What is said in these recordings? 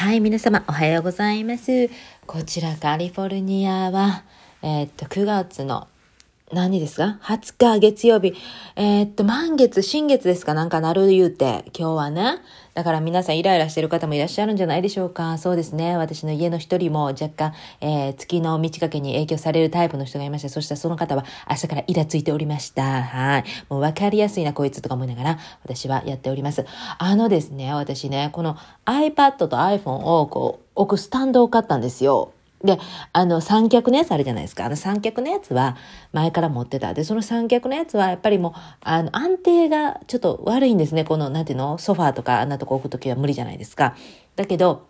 はい、皆様おはようございます。こちらカリフォルニアは、えー、っと、9月の何ですか ?20 日月曜日。えー、っと、満月、新月ですか？なんかなる言うて、今日はね。だから皆さんイライラしてる方もいらっしゃるんじゃないでしょうか？そうですね。私の家の一人も若干、えー、月の満ち欠けに影響されるタイプの人がいました。そしたらその方は朝からイラついておりました。はい。もう分かりやすいな、こいつとか思いながら、私はやっております。あのですね、私ね、この iPad と iPhone をこう、置くスタンドを買ったんですよ。で、あの、三脚のやつあるじゃないですか。あの三脚のやつは前から持ってた。で、その三脚のやつはやっぱりもう、あの、安定がちょっと悪いんですね。この、なんていうの？ソファーとかあんなとこ置くときは無理じゃないですか。だけど、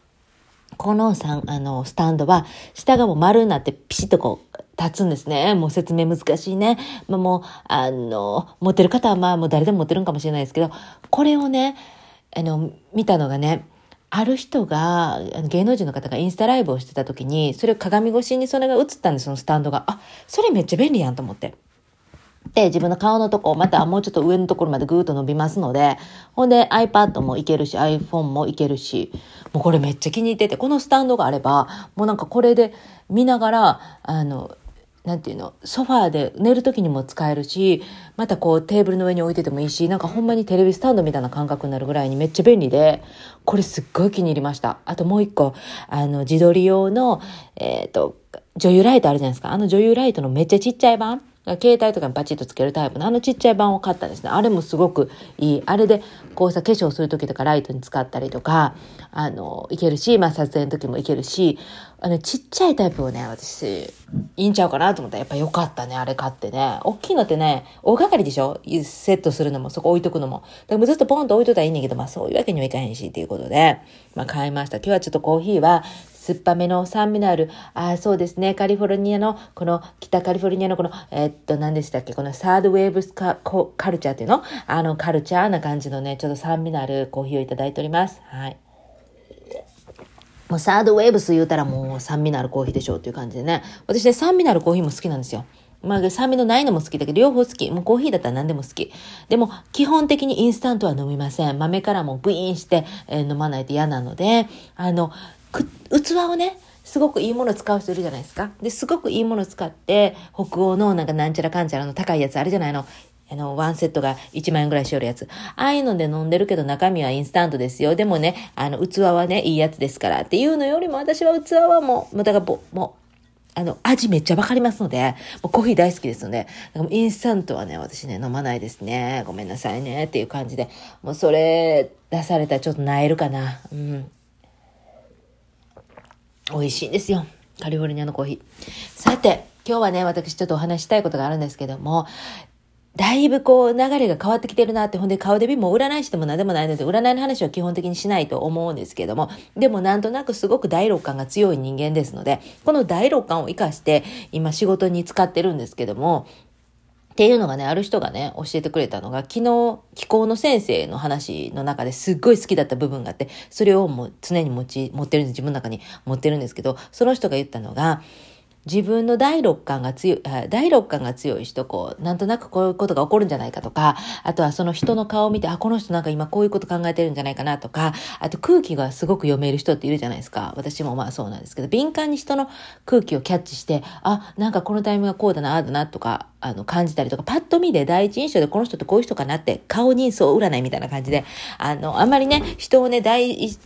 この三、あの、スタンドは、下がもう丸になってピシッとこう、立つんですね。もう説明難しいね。まあ、もう、あの、持ってる方はまあもう誰でも持ってるんかもしれないですけど、これをね、あの、見たのがね、ある人が、芸能人の方がインスタライブをしてた時に、それを鏡越しにそれが映ったんです、そのスタンドが。あ、それめっちゃ便利やんと思って。で、自分の顔のとこ、またもうちょっと上のところまでぐーっと伸びますので、ほんで iPad もいけるし、iPhone もいけるし、もうこれめっちゃ気に入ってて、このスタンドがあれば、もうなんかこれで見ながら、あの、なんていうの、ソファーで寝る時にも使えるし、またこうテーブルの上に置いててもいいし、なんかほんまにテレビスタンドみたいな感覚になるぐらいにめっちゃ便利で、これすっごい気に入りました。あともう一個、あの、自撮り用の、えっ、ー、と、女優ライトあるじゃないですか。あの女優ライトのめっちゃちっちゃい版。携帯とかにパチッとつけるタイプのあのちっちゃい版を買ったんですね。あれもすごくいい。あれで、こうさ、化粧する時とかライトに使ったりとか、あの、いけるし、まあ撮影の時もいけるし、あの、ちっちゃいタイプをね、私、いいんちゃうかなと思ったら、やっぱ良かったね、あれ買ってね。大きいのってね、大掛かりでしょ？セットするのも、そこ置いとくのも。だからずっとポンと置いといたらいいんだけど、まあそういうわけにはいかへんし、っていうことで、まあ買いました。今日はちょっとコーヒーは、酸っぱめの酸味のある、あそうですね、カリフォルニアの、この、北カリフォルニアのこの、えー、っと、何でしたっけ、このサードウェーブスカカルチャーっていうの？あの、カルチャーな感じのね、ちょっと酸味のあるコーヒーをいただいております。はい。もうサードウェーブス言うたらもう酸味のあるコーヒーでしょうっていう感じでね。私ね、酸味のあるコーヒーも好きなんですよ。まあ、酸味のないのも好きだけど、両方好き。もうコーヒーだったら何でも好き。でも、基本的にインスタントは飲みません。豆からもブイーンして、えー、飲まないと嫌なので、あの、器をね、すごくいいもの使う人いるじゃないですか。で、すごくいいもの使って、北欧のなんかなんちゃらかんちゃらの高いやつあるじゃないの。あの、ワンセットが1万円ぐらいしよるやつ。ああいうので飲んでるけど中身はインスタントですよ。でもね、あの、器はね、いいやつですからっていうのよりも私は器はもう、もうだからもう、あの、味めっちゃわかりますので、もうコーヒー大好きですので、インスタントはね、私ね、飲まないですね。ごめんなさいね。っていう感じで、もうそれ出されたらちょっと萎えるかな。うん。美味しいんですよ。カリフォルニアのコーヒー。さて、今日はね、私ちょっとお話したいことがあるんですけども、だいぶこう流れが変わってきてるなって、ほんで顔でビも占い師でも何でもないので、占いの話は基本的にしないと思うんですけども、でもなんとなくすごく第六感が強い人間ですので、この第六感を活かして今仕事に使ってるんですけども、っていうのがね、ある人がね、教えてくれたのが、昨日、気候の先生の話の中ですっごい好きだった部分があって、それをもう常に持ち、持ってるんです。自分の中に持ってるんですけど、その人が言ったのが、自分の第六感が強い、第六感が強い人、こう、なんとなくこういうことが起こるんじゃないかとか、あとはその人の顔を見て、あ、この人なんか今こういうこと考えてるんじゃないかなとか、あと空気がすごく読める人っているじゃないですか。私もまあそうなんですけど、敏感に人の空気をキャッチして、あ、なんかこのタイミングがこうだな、ああだなとか、あの、感じたりとか、パッと見で第一印象でこの人ってこういう人かなって、顔認証占いみたいな感じで、あの、あんまりね、人をね、第一、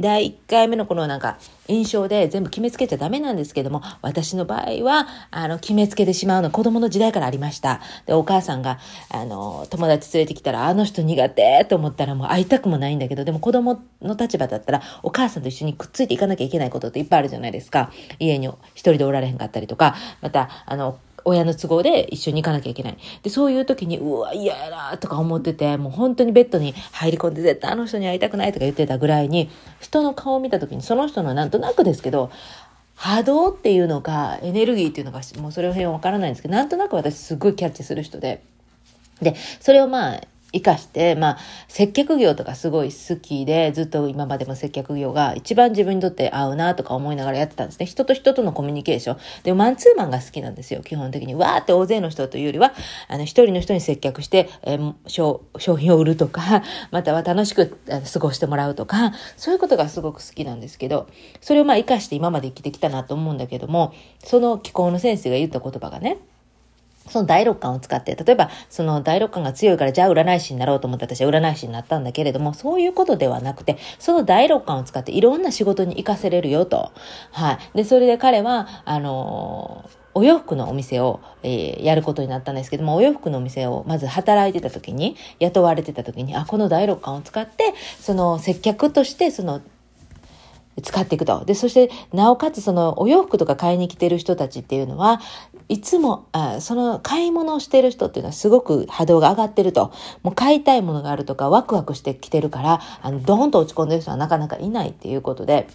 第1回目のこのなんか印象で全部決めつけちゃダメなんですけども、私の場合は、あの、決めつけてしまうの子供の時代からありました。で、お母さんが、あの、友達連れてきたら、あの人苦手と思ったらもう会いたくもないんだけど、でも子供の立場だったら、お母さんと一緒にくっついていかなきゃいけないことっていっぱいあるじゃないですか。家に一人でおられへんかったりとか、また、あの、親の都合で一緒に行かなきゃいけない。で、そういう時に、うわ、嫌やなとか思ってて、もう本当にベッドに入り込んで、絶対あの人に会いたくないとか言ってたぐらいに、人の顔を見た時に、その人のなんとなくですけど、波動っていうのか、エネルギーっていうのか、もうそれを辺はわからないんですけど、なんとなく私すごいキャッチする人で。で、それをまあ、生かして、まあ、接客業とかすごい好きで、ずっと今までも接客業が一番自分にとって合うなとか思いながらやってたんですね。人と人とのコミュニケーション。でも、マンツーマンが好きなんですよ、基本的に。わーって大勢の人というよりは、あの、一人の人に接客して、えー、商品を売るとか、または楽しく過ごしてもらうとか、そういうことがすごく好きなんですけど、それをまあ生かして今まで生きてきたなと思うんだけども、その気候の先生が言った言葉がね、その第六感を使って、例えば、その第六感が強いから、じゃあ占い師になろうと思って私は占い師になったんだけれども、そういうことではなくて、その第六感を使っていろんな仕事に活かせれるよと。はい。で、それで彼は、あのーお洋服のお店を、えー、やることになったんですけども、お洋服のお店をまず働いてた時に、雇われてた時に、あ、この第六感を使って、その接客として、その使っていくと。で、そして、なおかつそのお洋服とか買いに来てる人たちっていうのは、いつもあ、その買い物をしてる人っていうのはすごく波動が上がってると。もう買いたいものがあるとか、ワクワクしてきてるから、あの、ドーンと落ち込んでる人はなかなかいないっていうことで、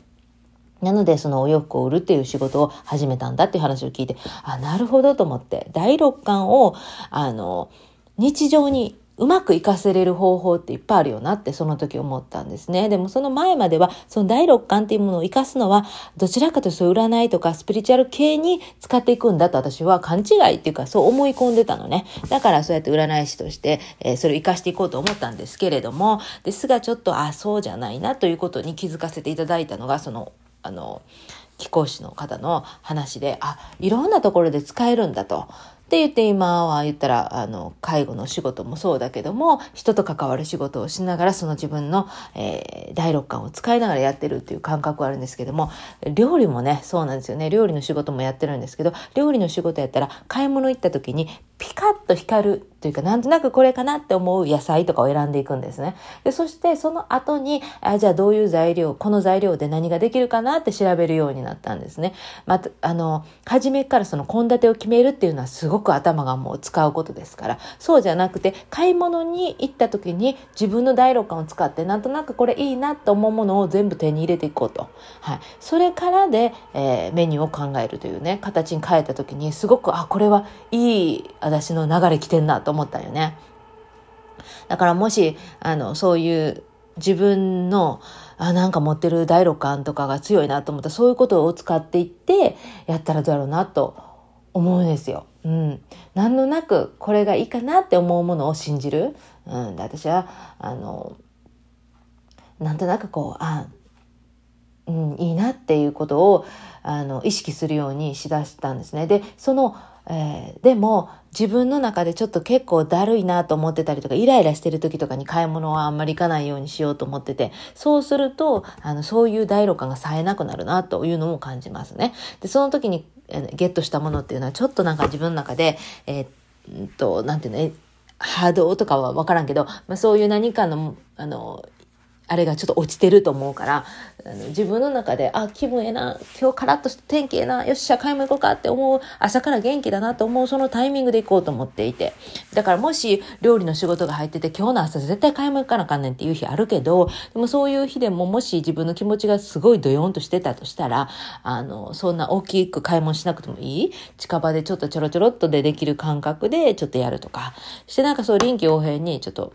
なので、そのお洋服を売るっていう仕事を始めたんだっていう話を聞いて、あ、なるほどと思って、第六感を、あの、日常にうまく活かせれる方法っていっぱいあるよなってその時思ったんですね。でもその前までは、その第六感っていうものを活かすのは、どちらかというと占いとかスピリチュアル系に使っていくんだと私は勘違いっていうかそう思い込んでたのね。だからそうやって占い師として、えー、それを活かしていこうと思ったんですけれども、ですがちょっと、あ、そうじゃないなということに気づかせていただいたのが、その、あの、貴公子の方の話で、あ、いろんなところで使えるんだと。って言って今は言ったら、あの、介護の仕事もそうだけども、人と関わる仕事をしながら、その自分の、えー、第六感を使いながらやってるっていう感覚はあるんですけども、料理もね、そうなんですよね。料理の仕事もやってるんですけど、料理の仕事やったら、買い物行った時に、カッと光るというか、なんとなくこれかなって思う野菜とかを選んでいくんですね。で、そしてその後に、あ、じゃあどういう材料、この材料で何ができるかなって調べるようになったんですね。また、あの、初めからその献立を決めるっていうのはすごく頭がもう使うことですから、そうじゃなくて、買い物に行った時に自分の第六感を使って、なんとなくこれいいなと思うものを全部手に入れていこうと。はい。それからで、えー、メニューを考えるというね、形に変えた時に、すごく、あ、これはいい私の流れ来てんなと思ったよね。だからもし、あの、そういう自分の、あ、なんか持ってる第六感とかが強いなと思ったら、そういうことを使っていって、やったらどうやろうなと思うんですよ。うん。何のなく、これがいいかなって思うものを信じる。うん。で、私は、あの、なんとなくこう、あ、うん、いいなっていうことを、あの、意識するようにしだしたんですね。で、その、えー、でも自分の中でちょっと結構だるいなと思ってたりとかイライラしてる時とかに買い物はあんまり行かないようにしようと思っててそうするとあのそういう第六感が冴えなくなるなというのも感じますね。でその時に、ゲットしたものっていうのはちょっとなんか自分の中でえー、っとなんていうの波動とかは分からんけど、まあ、そういう何かのあのあれがちょっと落ちてると思うから、あの自分の中で、あ、気分ええな、今日カラッとした天気ええな、よっしゃ、買い物行こうかって思う、朝から元気だなと思う、そのタイミングで行こうと思っていて。だからもし料理の仕事が入ってて、今日の朝絶対買い物行かなあかんねんっていう日あるけど、でもそういう日でももし自分の気持ちがすごいドヨンとしてたとしたら、あの、そんな大きく買い物しなくてもいい？近場でちょっとちょろちょろっとでできる感覚でちょっとやるとか。してなんかそう臨機応変にちょっと、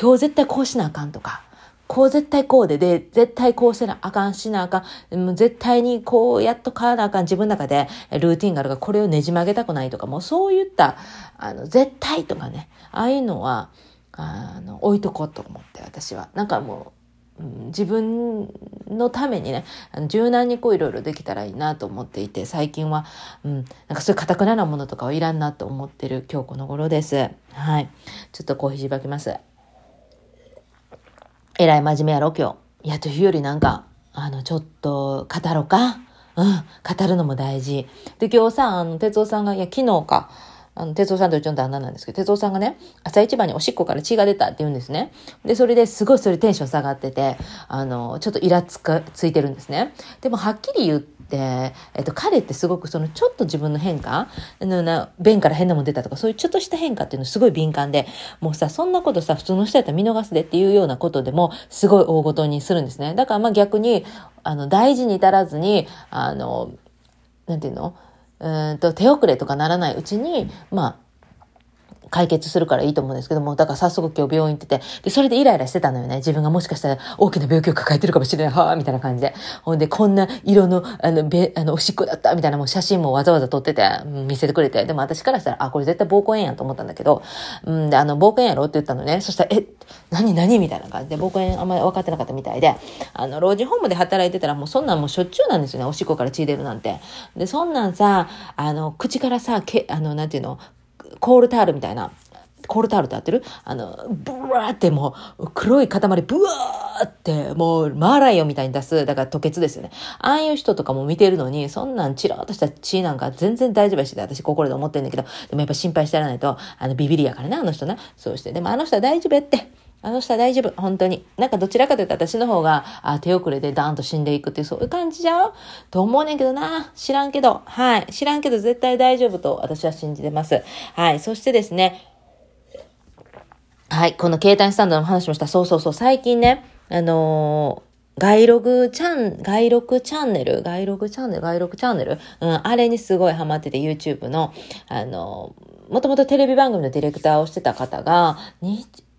今日絶対こうしなあかんとか。こう絶対こうで、で、絶対こうせなあかんしなあかん、もう絶対にこうやっとかなあかん自分の中でルーティンがあるから、これをねじ曲げたくないとか、もうそういった、あの、絶対とかね、ああいうのは、あの、置いとこうと思って、私は。なんかもう、自分のためにね、柔軟にこういろいろできたらいいなと思っていて、最近は、うん、なんかそういう堅くななものとかはいらんなと思ってる今日この頃です。はい。ちょっとコーヒーしばきます。えらい真面目やろ、今日。いや、というよりなんか、あの、ちょっと、語ろうか。うん、語るのも大事。で、今日さ、あの、哲夫さんが、いや、昨日か、あの、哲夫さんとうちの旦那なんですけど、哲夫さんがね、朝一番におしっこから血が出たって言うんですね。で、それですごいそれテンション下がってて、あの、ちょっとイラつか、ついてるんですね。でも、はっきり言って、で、えっと、彼ってすごくそのちょっと自分の変化のな便から変なもん出たとかそういうちょっとした変化っていうのすごい敏感でもうさそんなことさ普通の人やったら見逃すでっていうようなことでもすごい大ごとにするんですね。だからまあ逆にあの大事に至らずにあのなんていうの？うんと手遅れとかならない。うちにまあ解決するからいいと思うんですけども、だから早速今日病院行ってて、で、それでイライラしてたのよね。自分がもしかしたら大きな病気を抱えてるかもしれない、はぁ、みたいな感じで。ほんで、こんな色の、あの、べ、あの、おしっこだった、みたいなもう写真もわざわざ撮ってて、見せてくれて。でも私からしたら、あ、これ絶対膀胱炎やと思ったんだけど、うんで、あの、膀胱炎やろって言ったのね。そしたら、え、何何みたいな感じで、膀胱炎あんまり分かってなかったみたいで、あの、老人ホームで働いてたらもうそんなんもうしょっちゅうなんですよね。おしっこから血出るなんて。で、そんなんさ、あの、口からさ、け、あの、なんていうの、コールタールみたいな、コールタールって合ってる？あの、ブワーってもう黒い塊ブワーってもうマーライオンみたいに出す、だから吐血ですよね。ああいう人とかも見てるのに、そんなんチラーとした血なんか全然大丈夫やしで、私心で思ってんだけど、でもやっぱ心配してやらないと、あのビビりやからね、あの人ね。そうして。でもあの人は大丈夫やって。あの人は大丈夫？本当に。なんかどちらかというと私の方が、あ手遅れでダーンと死んでいくっていう、そういう感じじゃう？と思うねんけどな。知らんけど。はい。知らんけど絶対大丈夫と私は信じてます。はい。そしてですね。はい。この携帯スタンドの話もした。そうそうそう。最近ね、あのー、外録チャン、外録チャンネル？外録チャンネル？外録チャンネル？うん、あれにすごいハマってて YouTube の、あの、もともとテレビ番組のディレクターをしてた方が、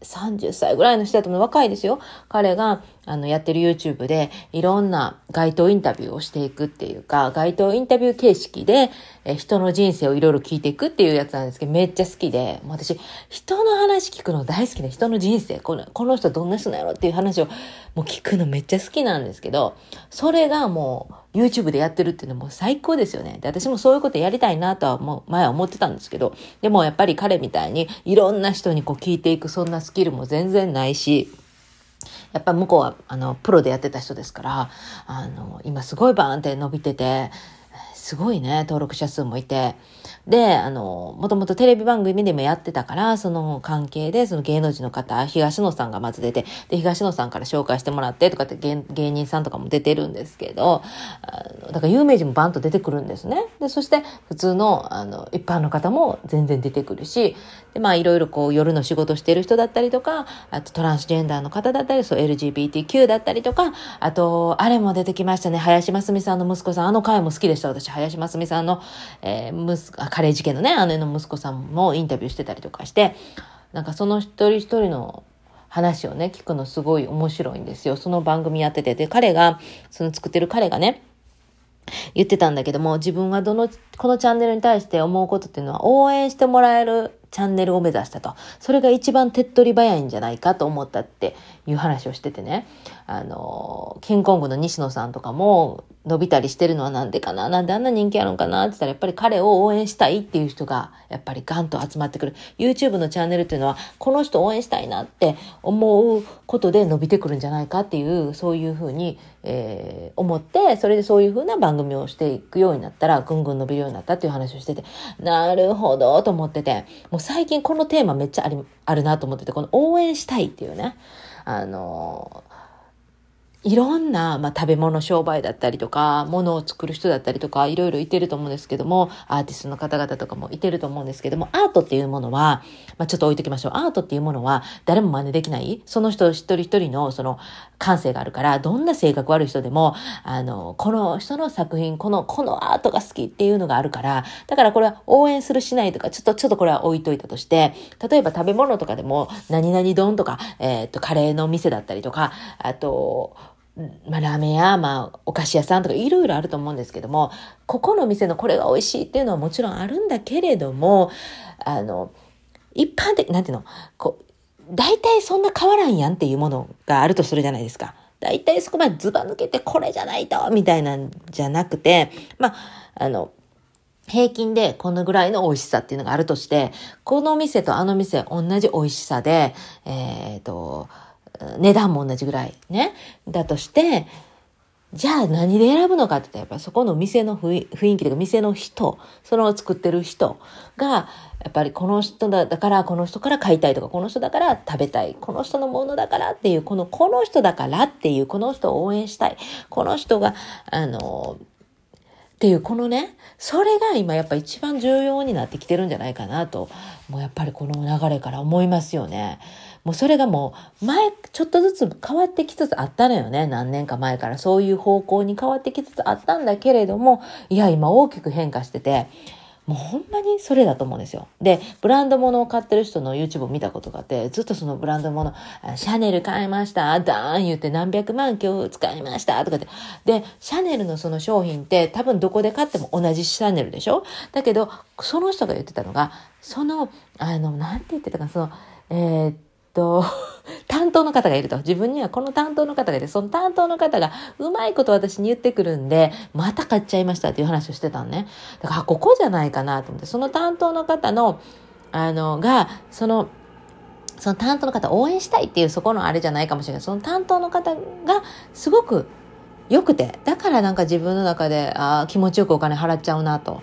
30歳ぐらいの人だと思う若いですよ。彼が、あの、やってる YouTube で、いろんな街頭インタビューをしていくっていうか、街頭インタビュー形式で、え人の人生をいろいろ聞いていくっていうやつなんですけど、めっちゃ好きで、もう私、人の話聞くの大好きで、人の人生、この、この人どんな人なのっていう話を、もう聞くのめっちゃ好きなんですけど、それがもう、YouTube でやってるっていうのも最高ですよね。で、私もそういうことやりたいなとはもう前は思ってたんですけど、でもやっぱり彼みたいにいろんな人にこう聞いていくそんなスキルも全然ないし、やっぱ向こうは、あの、プロでやってた人ですから、あの、今すごいバーンって伸びてて、すごいね、登録者数もいて。で、あの、もともとテレビ番組でもやってたから、その関係で、その芸能人の方、東野さんがまず出て、で、東野さんから紹介してもらってとかって芸芸人さんとかも出てるんですけど、あのだから有名人もバンと出てくるんですね。で、そして普通の、あの、一般の方も全然出てくるし、で、まあいろいろこう夜の仕事してる人だったりとか、あとトランスジェンダーの方だったり、そう LGBTQ だったりとか、あと、あれも出てきましたね。林真澄さんの息子さん、あの回も好きでした。私、林真澄さんの、えー、息子、カレー事件のね、姉の息子さんもインタビューしてたりとかして、なんかその一人一人の話をね、聞くのすごい面白いんですよ。その番組やってて。で、彼が、その作ってる彼がね、言ってたんだけども、自分はどの、このチャンネルに対して思うことっていうのは応援してもらえるチャンネルを目指したと。それが一番手っ取り早いんじゃないかと思ったっていう話をしててね。あの、キングコングの西野さんとかも伸びたりしてるのはなんでかななんであんな人気あるのかなって言ったらやっぱり彼を応援したいっていう人がやっぱりガンと集まってくる。YouTube のチャンネルっていうのはこの人応援したいなって思うことで伸びてくるんじゃないかっていうそういうふうに、えー、思ってそれでそういうふうな番組をしていくようになったらぐんぐん伸びるようになったっていう話をしててなるほどと思っててもう最近このテーマめっちゃあり、あるなと思ってて、この応援したいっていうね、あのいろんな、まあ、食べ物商売だったりとか、物を作る人だったりとか、いろいろいてると思うんですけども、アーティストの方々とかもいてると思うんですけども、アートっていうものは、まあ、ちょっと置いときましょう。アートっていうものは、誰も真似できない。その人一人一人の、その、感性があるから、どんな性格悪い人でも、あの、この人の作品、この、このアートが好きっていうのがあるから、だからこれは応援するしないとか、ちょっと、ちょっとこれは置いといたとして、例えば食べ物とかでも、何々丼とか、えー、っと、カレーの店だったりとか、あと、まあ、ラーメン屋、まあ、お菓子屋さんとかいろいろあると思うんですけども、ここの店のこれが美味しいっていうのはもちろんあるんだけれども、あの、一般的、なんていうの、こう、大体そんな変わらんやんっていうものがあるとするじゃないですか。大体そこまでズバ抜けてこれじゃないと、みたいなんじゃなくて、まあ、あの、平均でこのぐらいの美味しさっていうのがあるとして、この店とあの店同じ美味しさで、えっ、ー、と、値段も同じぐらいね。だとして、じゃあ何で選ぶのかって言ったら、やっぱそこの店の雰囲気とか店の人、その作ってる人が、やっぱりこの人だからこの人から買いたいとか、この人だから食べたい、この人のものだからっていう、このこの人だからっていう、この人を応援したい、この人が、あの、っていう、このね、それが今やっぱ一番重要になってきてるんじゃないかなと、もうやっぱりこの流れから思いますよね。もうそれがもう前、ちょっとずつ変わってきつつあったのよね。何年か前からそういう方向に変わってきつつあったんだけれども、いや、今大きく変化してて、もうほんまにそれだと思うんですよ。で、ブランド物を買ってる人の YouTube を見たことがあって、ずっとそのブランド物、シャネル買いました、ダーン言って何百万今日使いましたとかって。で、シャネルのその商品って多分どこで買っても同じシャネルでしょ？だけど、その人が言ってたのが、その、あの、なんて言ってたか、その、えー、と、担当の方がいると。自分にはこの担当の方がいて、その担当の方がうまいこと私に言ってくるんで、また買っちゃいましたっていう話をしてたのね。だから、ここじゃないかなと思って、その担当の方の、あの、が、その、その担当の方応援したいっていうそこのあれじゃないかもしれない。その担当の方がすごく良くて、だからなんか自分の中で、ああ、気持ちよくお金払っちゃうなと。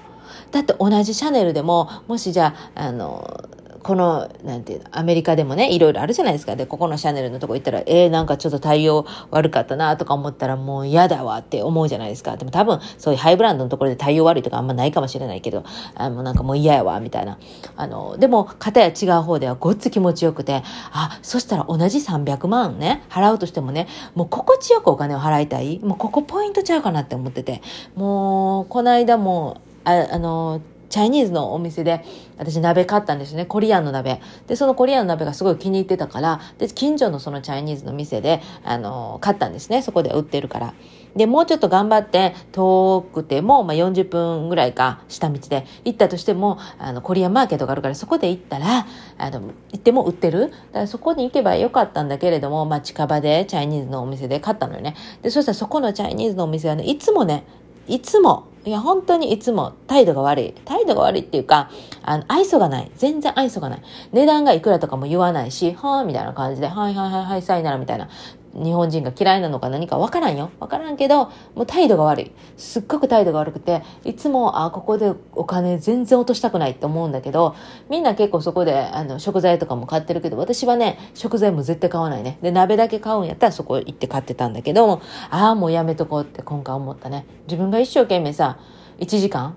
だって同じシャネルでも、もしじゃあ、あの、この、なんていうの、アメリカでもね、いろいろあるじゃないですか。で、ここのシャネルのとこ行ったら、えー、なんかちょっと対応悪かったなとか思ったらもう嫌だわって思うじゃないですか。でも多分、そういうハイブランドのところで対応悪いとかあんまないかもしれないけど、あもうなんかもう嫌やわ、みたいな。あの、でも、片や違う方ではごっつ気持ちよくて、あ、そしたら同じ300万ね、払うとしてもね、もう心地よくお金を払いたい。もうここポイントちゃうかなって思ってて。もう、この間も、ああの、チャイニーズのお店で私鍋買ったんですね。コリアンの鍋。で、そのコリアンの鍋がすごい気に入ってたから、で、近所のそのチャイニーズの店で、あの、買ったんですね。そこで売ってるから。で、もうちょっと頑張って遠くても、まあ、40分ぐらいか下道で行ったとしても、あの、コリアンマーケットがあるからそこで行ったら、あの、行っても売ってる。だからそこに行けばよかったんだけれども、まあ、近場でチャイニーズのお店で買ったのよね。で、そしたらそこのチャイニーズのお店はね、いつもね、いつもいや、本当にいつも態度が悪い。態度が悪いっていうか、あの、愛想がない。全然愛想がない。値段がいくらとかも言わないし、はぁ、みたいな感じで、はいはいはいはい、さいならみたいな。日本人が嫌いなのか何かわからんよ。わからんけど、もう態度が悪い。すっごく態度が悪くて、いつも、あ、ここでお金全然落としたくないって思うんだけど、みんな結構そこで、あの、食材とかも買ってるけど、私はね、食材も絶対買わないね。で、鍋だけ買うんやったらそこ行って買ってたんだけど、ああ、もうやめとこうって今回思ったね。自分が一生懸命さ、1時間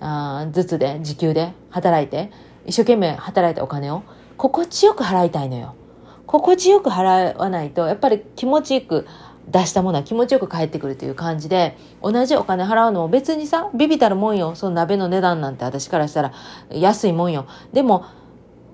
あずつで、時給で働いて、一生懸命働いたお金を心地よく払いたいのよ。心地よく払わないと、やっぱり気持ちよく出したものは気持ちよく返ってくるという感じで、同じお金払うのも別にさ、ビビたるもんよ。その鍋の値段なんて私からしたら安いもんよ。でも、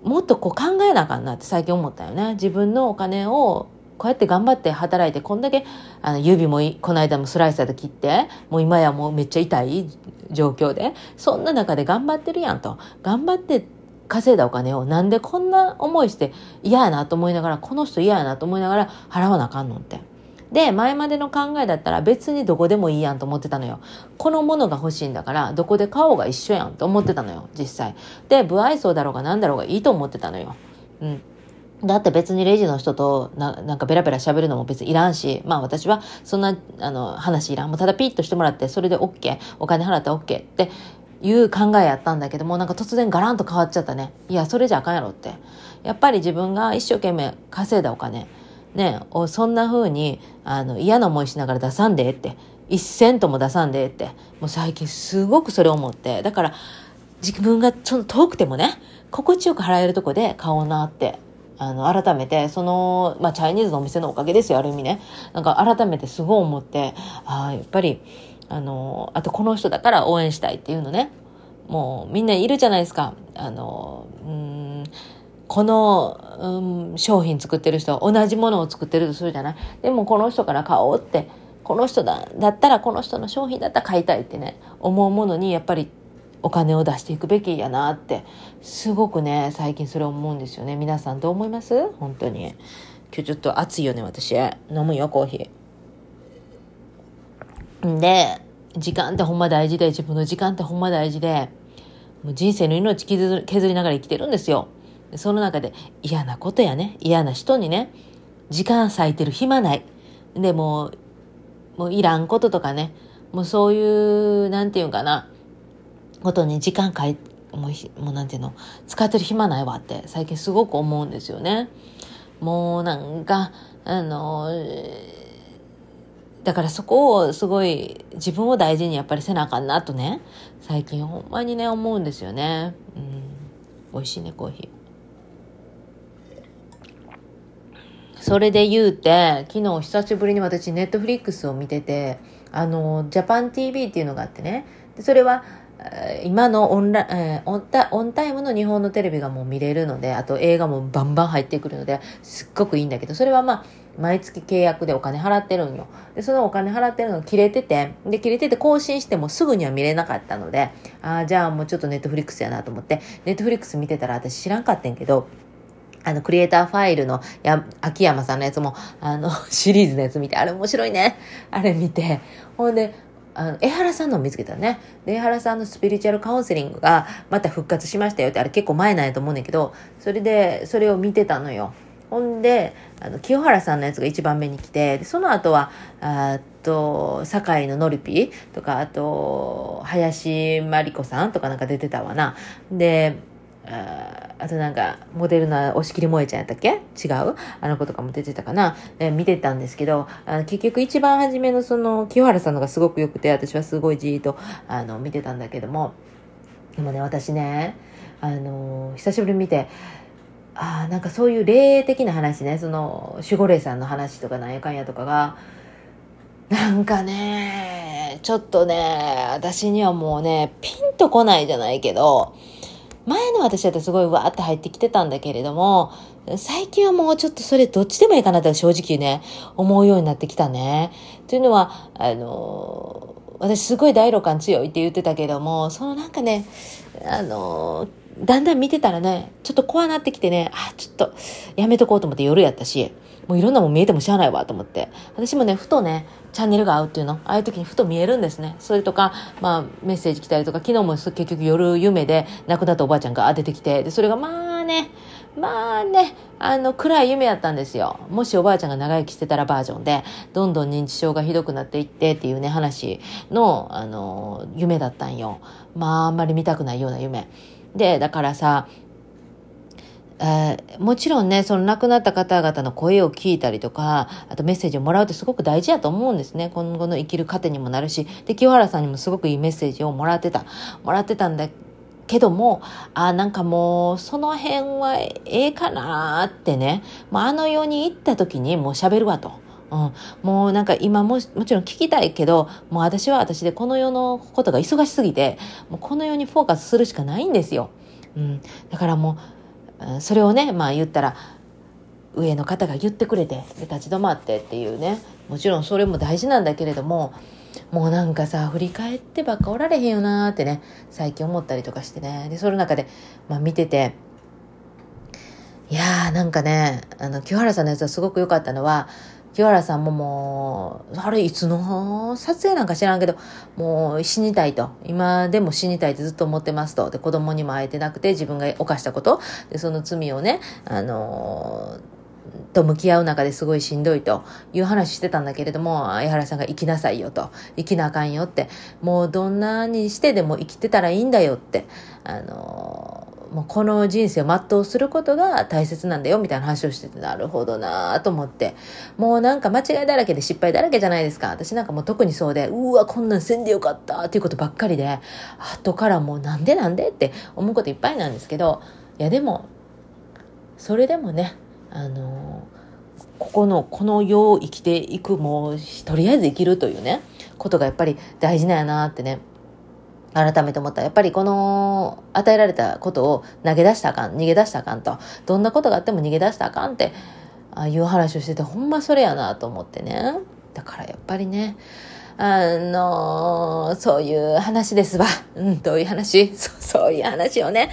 もっとこう考えなあかんなって最近思ったよね。自分のお金をこうやって頑張って働いて、こんだけ、あの、指もこの間もスライサーで切って、もう今やもうめっちゃ痛い状況で、そんな中で頑張ってるやんと。頑張って稼いだお金をなんでこんな思いして嫌やなと思いながら、この人嫌やなと思いながら払わなあかんのって。で、前までの考えだったら別にどこでもいいやんと思ってたのよ。このものが欲しいんだから、どこで買おうが一緒やんと思ってたのよ、実際。で、不愛想だろうが何だろうがいいと思ってたのよ。うん。だって別にレジの人とななんかベラベラ喋るのも別にいらんし、まあ私はそんなあの話いらん。もうただピッとしてもらってそれで OK。お金払って OK っていう考えやったんだけどもなんか突然ガランと変わっちゃったね。いや、それじゃあかんやろって。やっぱり自分が一生懸命稼いだお金、ね、をそんな風にあの嫌な思いしながら出さんでって。一セントも出さんでって。もう最近すごくそれ思って。だから自分がその遠くてもね、心地よく払えるとこで買おうなってあの、改めて、その、まあ、チャイニーズのお店のおかげですよ、ある意味ね。なんか、改めてすごい思って、ああ、やっぱり、あの、あとこの人だから応援したいっていうのね。もう、みんないるじゃないですか。あの、うん、この、うん、商品作ってる人同じものを作ってるとするじゃない。でも、この人から買おうって、この人だ、だったらこの人の商品だったら買いたいってね、思うものに、やっぱりお金を出していくべきやなってすごくね最近それ思うんですよね皆さんどう思います？本当に今日ちょっと暑いよね私飲むよコーヒーで時間ってほんま大事で自分の時間ってほんま大事でもう人生の命削りながら生きてるんですよその中で嫌なことやね嫌な人にね時間割いてる暇ないでももういらんこととかねもうそういうなんていうかなことに時間かいもうもうなんていうの使ってる暇ないわって最近すごく思うんですよね。もうなんかあのだからそこをすごい自分を大事にやっぱりせなあかんなとね最近ほんまにね思うんですよね。うん、美味しいねコーヒー。それで言うて昨日久しぶりに私ネットフリックスを見ててあのジャパン TV っていうのがあってねでそれは今のオンラ、えー、オンタオンタイムの日本のテレビがもう見れるので、あと映画もバンバン入ってくるので、すっごくいいんだけど、それはまあ、毎月契約でお金払ってるんよ。で、そのお金払ってるの切れてて、で、切れてて更新してもすぐには見れなかったので、ああ、じゃあもうちょっと Netflix やなと思って、 Netflix 見てたら私知らんかったんけど、あの、クリエイターファイルのや、秋山さんのやつも、あの、シリーズのやつ見て、あれ面白いね。あれ見て、ほんで、あの、江原さんのを見つけたね。で、江原さんのスピリチュアルカウンセリングがまた復活しましたよって、あれ結構前なんやと思うねんけど、それで、それを見てたのよ。ほんで、あの、清原さんのやつが一番目に来て、その後は、あと、堺ののりぴとか、あと、林真理子さんとかなんか出てたわな。で、ああとなんか、モデルの押切萌えちゃんやったっけ？違う？あの子とかも出てたかな、え見てたんですけど、あ結局一番初めのその、清原さんのがすごく良くて、私はすごいじーっと、あの、見てたんだけども、でもね、私ね、あの、久しぶりに見て、ああ、なんかそういう霊的な話ね、その、守護霊さんの話とかなんやかんやとかが、なんかね、ちょっとね、私にはもうね、ピンとこないじゃないけど、前の私だとすごいわーって入ってきてたんだけれども、最近はもうちょっとそれどっちでもいいかなって正直ね、思うようになってきたね。というのは、あの、私すごい第六感強いって言ってたけども、そのなんかね、あの、だんだん見てたらね、ちょっと怖なってきてね、あ、ちょっとやめとこうと思って夜やったし、もういろんなもん見えてもしゃあないわと思って。私もね、ふとね、チャンネルが合うっていうの、ああいう時にふと見えるんですね。それとか、まあ、メッセージ来たりとか、昨日も結局夜夢で亡くなったおばあちゃんが出てきて、で、それがまあね、まあね、あの、暗い夢やったんですよ。もしおばあちゃんが長生きしてたらバージョンで、どんどん認知症がひどくなっていってっていうね、話の、あの、夢だったんよ。まあ、あんまり見たくないような夢。で、だからさ、えー、もちろんね、その亡くなった方々の声を聞いたりとか、あとメッセージをもらうってすごく大事やと思うんですね。今後の生きる糧にもなるし、で、清原さんにもすごくいいメッセージをもらってた。もらってたんだけども、あ、なんかもう、その辺はええかなってね、もうあの世に行った時にもう喋るわと。うん、もうなんか今ももちろん聞きたいけどもう私は私でこの世のことが忙しすぎてもうこの世にフォーカスするしかないんですよ。うん、だからもうそれをねまあ言ったら上の方が言ってくれてで立ち止まってっていうね。もちろんそれも大事なんだけれどももうなんかさ振り返ってばっかおられへんよなーってね最近思ったりとかしてね。でその中で、まあ、見てていやーなんかねあの清原さんのやつはすごく良かったのは清原さんももう、あれいつの撮影なんか知らんけど、もう死にたいと。今でも死にたいってずっと思ってますと。で、子供にも会えてなくて自分が犯したこと。で、その罪をね、あのと向き合う中ですごいしんどいという話してたんだけれども、江原さんが生きなさいよと。生きなあかんよって。もうどんなにしてでも生きてたらいいんだよって。あのもうこの人生を全うすることが大切なんだよみたいな話をしてて、なるほどなと思って。もうなんか間違いだらけで失敗だらけじゃないですか。私なんかもう特にそうで、うわ、こんなんせんでよかったっていうことばっかりで、後からもうなんでなんでって思うこといっぱいなんですけど、いやでも、それでもね、あのここの、この世を生きていく、もう、とりあえず生きるというね、ことがやっぱり大事なんやなってね、改めて思った。やっぱりこの与えられたことを投げ出したあかん、逃げ出したあかんと。どんなことがあっても逃げ出したあかんって、ああいう話をしてて、ほんまそれやなと思ってね。だからやっぱりね、あのそういう話ですわ。うん、どういう話？そうそういう話をね、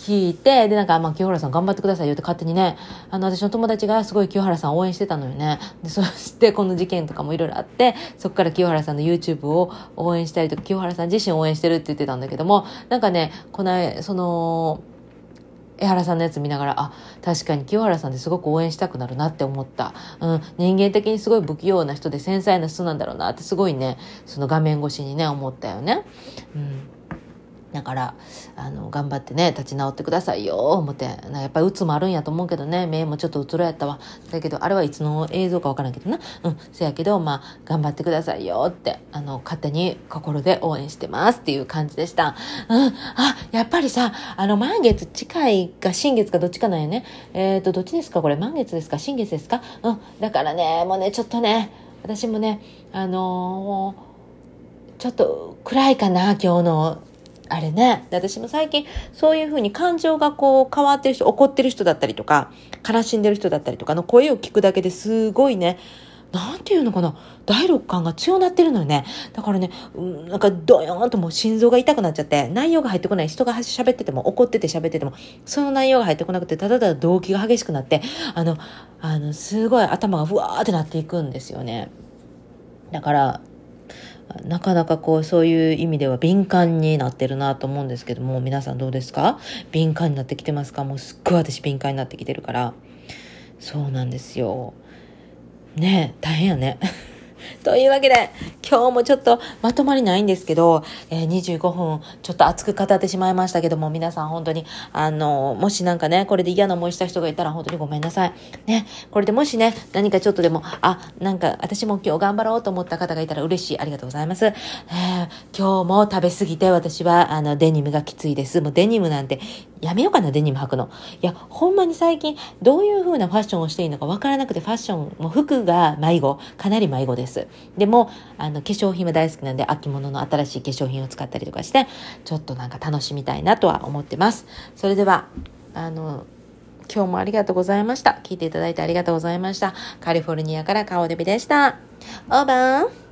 聞いて、で、なんか、まあ、清原さん頑張ってくださいよって勝手にね、あの、私の友達がすごい清原さん応援してたのよね。で、そしてこの事件とかもいろいろあって、そこから清原さんの YouTube を応援したりとか、清原さん自身応援してるって言ってたんだけども、なんかね、この、その、江原さんのやつ見ながら、あ、確かに清原さんってすごく応援したくなるなって思った。うん、人間的にすごい不器用な人で繊細な人なんだろうなってすごいね、その画面越しにね、思ったよね。うん。だから、あの、頑張ってね、立ち直ってくださいよ、思って。やっぱり鬱もあるんやと思うけどね、目もちょっとうつろやったわ。だけど、あれはいつの映像かわからんけどな。うん、せやけど、まあ、頑張ってくださいよって、あの、勝手に心で応援してますっていう感じでした。うん、あ、やっぱりさ、あの、満月近いか新月かどっちかなんやね。えっ、ー、と、どっちですかこれ、満月ですか？新月ですか？うん、だからね、もうね、ちょっとね、私もね、あのー、ちょっと暗いかな、今日のあれね。私も最近そういうふうに感情がこう変わってる人、怒ってる人だったりとか、悲しんでる人だったりとかの声を聞くだけですごいね、なんていうのかな、第六感が強なってるのよね。だからね、うん、なんかドヨーンともう心臓が痛くなっちゃって、内容が入ってこない。人が喋ってても、怒ってて喋ってても、その内容が入ってこなくて、ただただ動機が激しくなって、あの、あの、すごい頭がふわーってなっていくんですよね。だから、なかなかこう、そういう意味では敏感になってるなと思うんですけども、皆さんどうですか？敏感になってきてますか？もうすっごい私敏感になってきてるから。そうなんですよ。ね大変やね。というわけで、今日もちょっとまとまりないんですけど、えー、25分ちょっと熱く語ってしまいましたけども、皆さん本当に、あの、もしなんかね、これで嫌な思いした人がいたら本当にごめんなさい。ね、これでもしね、何かちょっとでも、あ、なんか私も今日頑張ろうと思った方がいたら嬉しい。ありがとうございます。えー、今日も食べ過ぎて私は、あの、デニムがきついです。もうデニムなんてやめようかな、デニム履くの。いや、ほんまに最近、どういう風なファッションをしていいのかわからなくて、ファッション、も服が迷子、かなり迷子です。でも、あの、化粧品は大好きなんで、秋物の新しい化粧品を使ったりとかして、ちょっとなんか楽しみたいなとは思ってます。それでは、あの、今日もありがとうございました。聞いていただいてありがとうございました。カリフォルニアからカオデビでした。オーバー